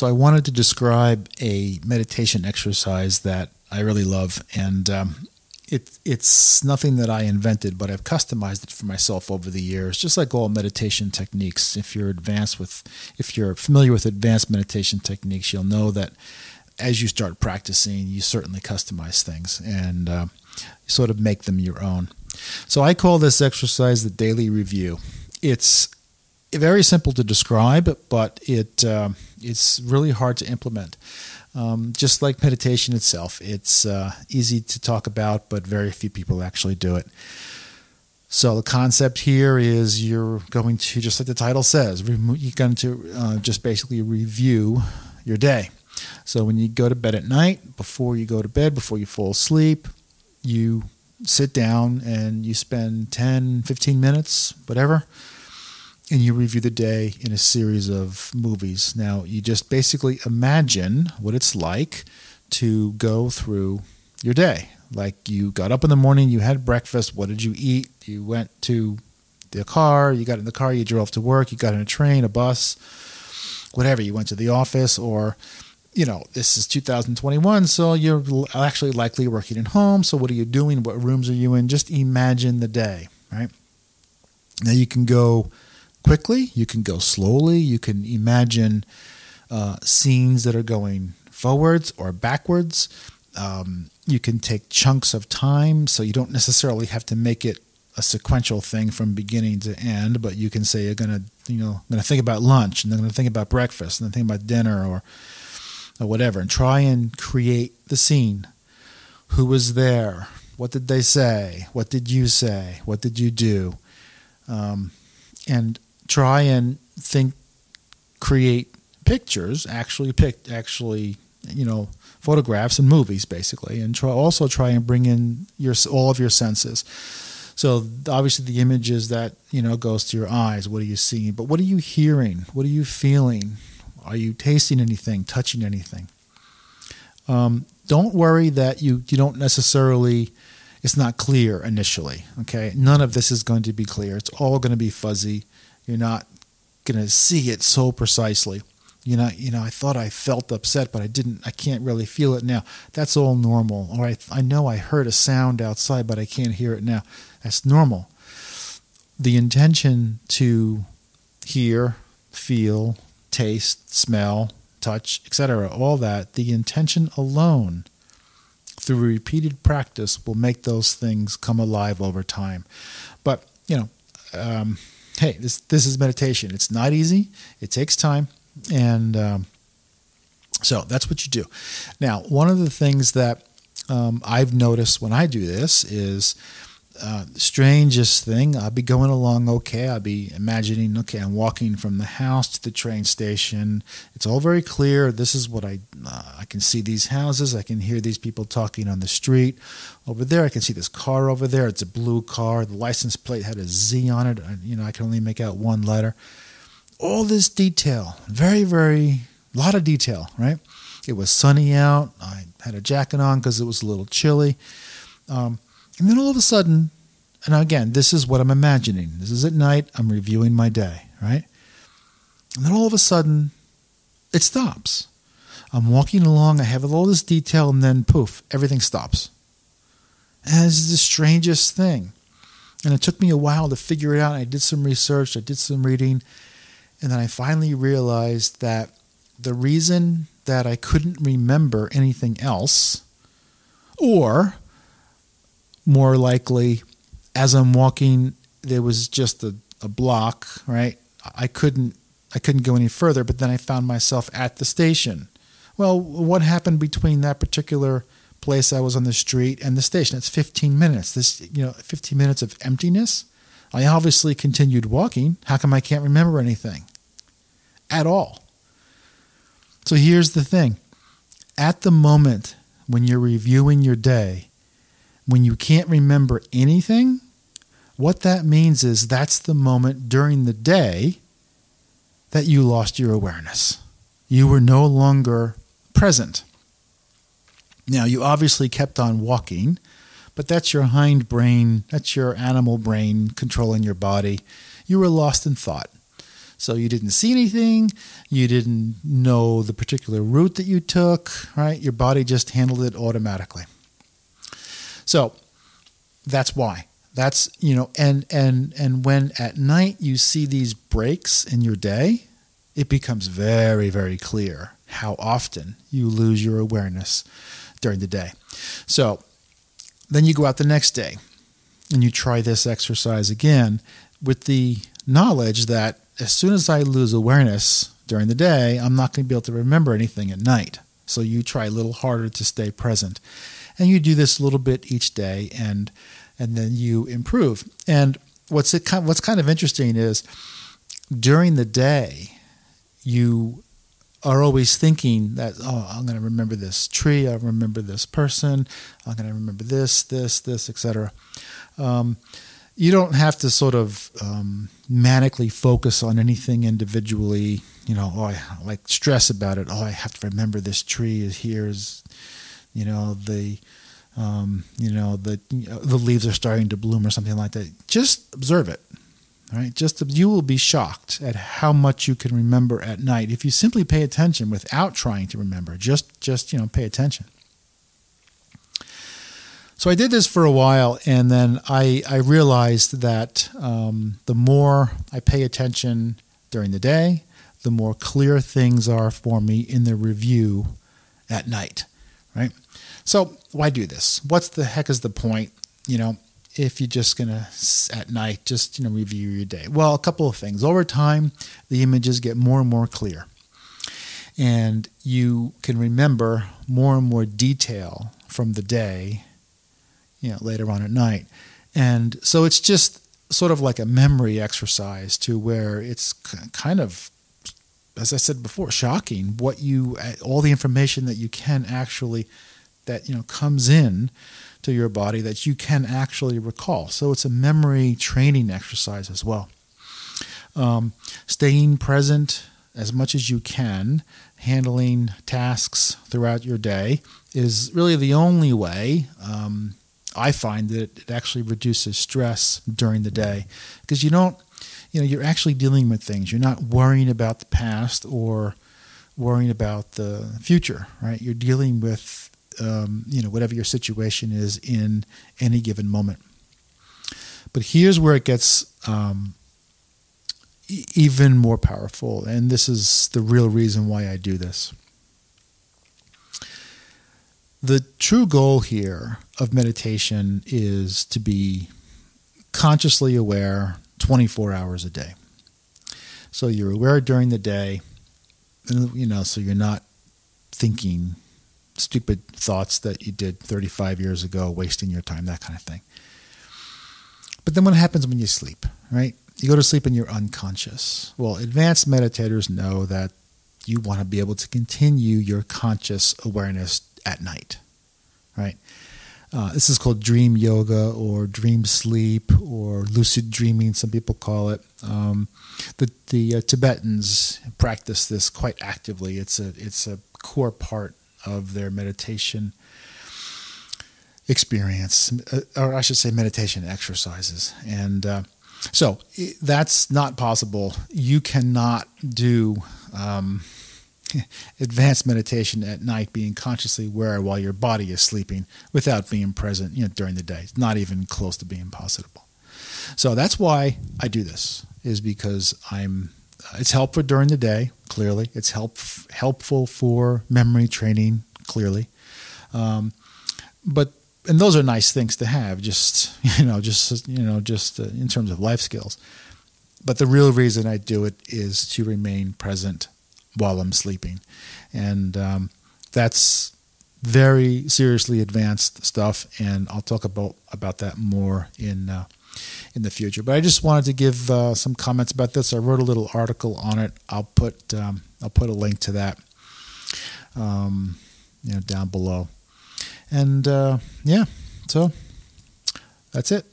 So I wanted to describe a meditation exercise that I really love, and um, it, it's nothing that I invented, but I've customized it for myself over the years. Just like all meditation techniques, if you're advanced with, if you're familiar with advanced meditation techniques, you'll know that as you start practicing, you certainly customize things and uh, sort of make them your own. So I call this exercise the daily review. It's very simple to describe, but it uh, it's really hard to implement. Um, just like meditation itself, it's uh, easy to talk about, but very few people actually do it. So the concept here is you're going to, just like the title says, you're going to uh, just basically review your day. So when you go to bed at night, before you go to bed, before you fall asleep, you sit down and you spend 10, 15 minutes, whatever, and you review the day in a series of movies. Now, you just basically imagine what it's like to go through your day. Like you got up in the morning, you had breakfast, what did you eat? You went to the car, you got in the car, you drove to work, you got in a train, a bus, whatever, you went to the office or you know, this is 2021, so you're actually likely working at home. So, what are you doing? What rooms are you in? Just imagine the day, right? Now, you can go quickly, you can go slowly, you can imagine uh, scenes that are going forwards or backwards. Um, you can take chunks of time, so you don't necessarily have to make it a sequential thing from beginning to end, but you can say you're gonna, you know, gonna think about lunch, and I'm gonna think about breakfast, and then think about dinner, or or whatever, and try and create the scene. Who was there? What did they say? What did you say? What did you do? Um, and try and think, create pictures, actually pick, actually, you know, photographs and movies, basically, and try also try and bring in your all of your senses. So obviously the images that you know goes to your eyes. What are you seeing? But what are you hearing? What are you feeling? Are you tasting anything, touching anything? Um, don't worry that you, you don't necessarily, it's not clear initially. Okay. None of this is going to be clear. It's all going to be fuzzy. You're not going to see it so precisely. You know, you know, I thought I felt upset, but I didn't. I can't really feel it now. That's all normal. Or I, I know I heard a sound outside, but I can't hear it now. That's normal. The intention to hear, feel, taste, smell, touch, etc., all that, the intention alone through repeated practice will make those things come alive over time. But, you know, um, hey, this, this is meditation. It's not easy, it takes time. And um, so that's what you do. Now, one of the things that um, I've noticed when I do this is uh, strangest thing. I'd be going along okay. I'd be imagining, okay, I'm walking from the house to the train station. It's all very clear. This is what I uh, I can see these houses. I can hear these people talking on the street. Over there, I can see this car over there. It's a blue car. The license plate had a Z on it. I, you know, I can only make out one letter. All this detail, very, very, a lot of detail, right? It was sunny out. I had a jacket on because it was a little chilly. Um, and then all of a sudden, and again, this is what I'm imagining. This is at night. I'm reviewing my day, right? And then all of a sudden, it stops. I'm walking along. I have all this detail, and then poof, everything stops. And this is the strangest thing. And it took me a while to figure it out. I did some research, I did some reading, and then I finally realized that the reason that I couldn't remember anything else, or more likely as I'm walking, there was just a, a block, right? I couldn't I couldn't go any further, but then I found myself at the station. Well, what happened between that particular place I was on the street and the station? It's 15 minutes. This, you know, 15 minutes of emptiness. I obviously continued walking. How come I can't remember anything? At all. So here's the thing. At the moment when you're reviewing your day, when you can't remember anything, what that means is that's the moment during the day that you lost your awareness. You were no longer present. Now, you obviously kept on walking, but that's your hind brain, that's your animal brain controlling your body. You were lost in thought. So you didn't see anything, you didn't know the particular route that you took, right? Your body just handled it automatically. So that's why. That's, you know, and and and when at night you see these breaks in your day, it becomes very very clear how often you lose your awareness during the day. So, then you go out the next day and you try this exercise again with the knowledge that as soon as I lose awareness during the day, I'm not going to be able to remember anything at night. So you try a little harder to stay present. And you do this a little bit each day and and then you improve. And what's it what's kind of interesting is during the day you are always thinking that oh i'm going to remember this tree i remember this person i'm going to remember this this this etc um, you don't have to sort of um, manically focus on anything individually you know oh i like stress about it oh i have to remember this tree is here is you know the um, you know the the leaves are starting to bloom or something like that just observe it Right? Just you will be shocked at how much you can remember at night if you simply pay attention without trying to remember. Just just you know pay attention. So I did this for a while, and then I I realized that um, the more I pay attention during the day, the more clear things are for me in the review at night. Right. So why do this? What's the heck is the point? You know, if you're just to at night just you know review your day well a couple of things over time the images get more and more clear and you can remember more and more detail from the day you know later on at night and so it's just sort of like a memory exercise to where it's kind of as i said before shocking what you all the information that you can actually that you know comes in to your body that you can actually recall. So it's a memory training exercise as well. Um, staying present as much as you can, handling tasks throughout your day is really the only way. Um, I find that it actually reduces stress during the day because you don't, you know, you're actually dealing with things. You're not worrying about the past or worrying about the future, right? You're dealing with um, you know whatever your situation is in any given moment. But here's where it gets um, even more powerful, and this is the real reason why I do this. The true goal here of meditation is to be consciously aware 24 hours a day. So you're aware during the day, you know, so you're not thinking stupid thoughts that you did 35 years ago, wasting your time, that kind of thing. But then what happens when you sleep, right? You go to sleep and you're unconscious. Well, advanced meditators know that you want to be able to continue your conscious awareness at night, right? Uh, this is called dream yoga or dream sleep or lucid dreaming, some people call it. Um, the the uh, Tibetans practice this quite actively. It's a it's a core part of their meditation experience, uh, or I should say, meditation exercises. And uh, so that's not possible. You cannot do um, advanced meditation at night, being consciously aware while your body is sleeping without being present you know, during the day. It's not even close to being possible. So that's why I do this, is because I'm it's helpful during the day, clearly. It's help, helpful for memory training, clearly. Um, but and those are nice things to have, just you know, just you know, just uh, in terms of life skills. But the real reason I do it is to remain present while I'm sleeping, and um, that's very seriously advanced stuff. And I'll talk about about that more in uh, in the future. But I just wanted to give uh, some comments about this. I wrote a little article on it. I'll put um, I'll put a link to that, um, you know, down below. And uh, yeah, so that's it.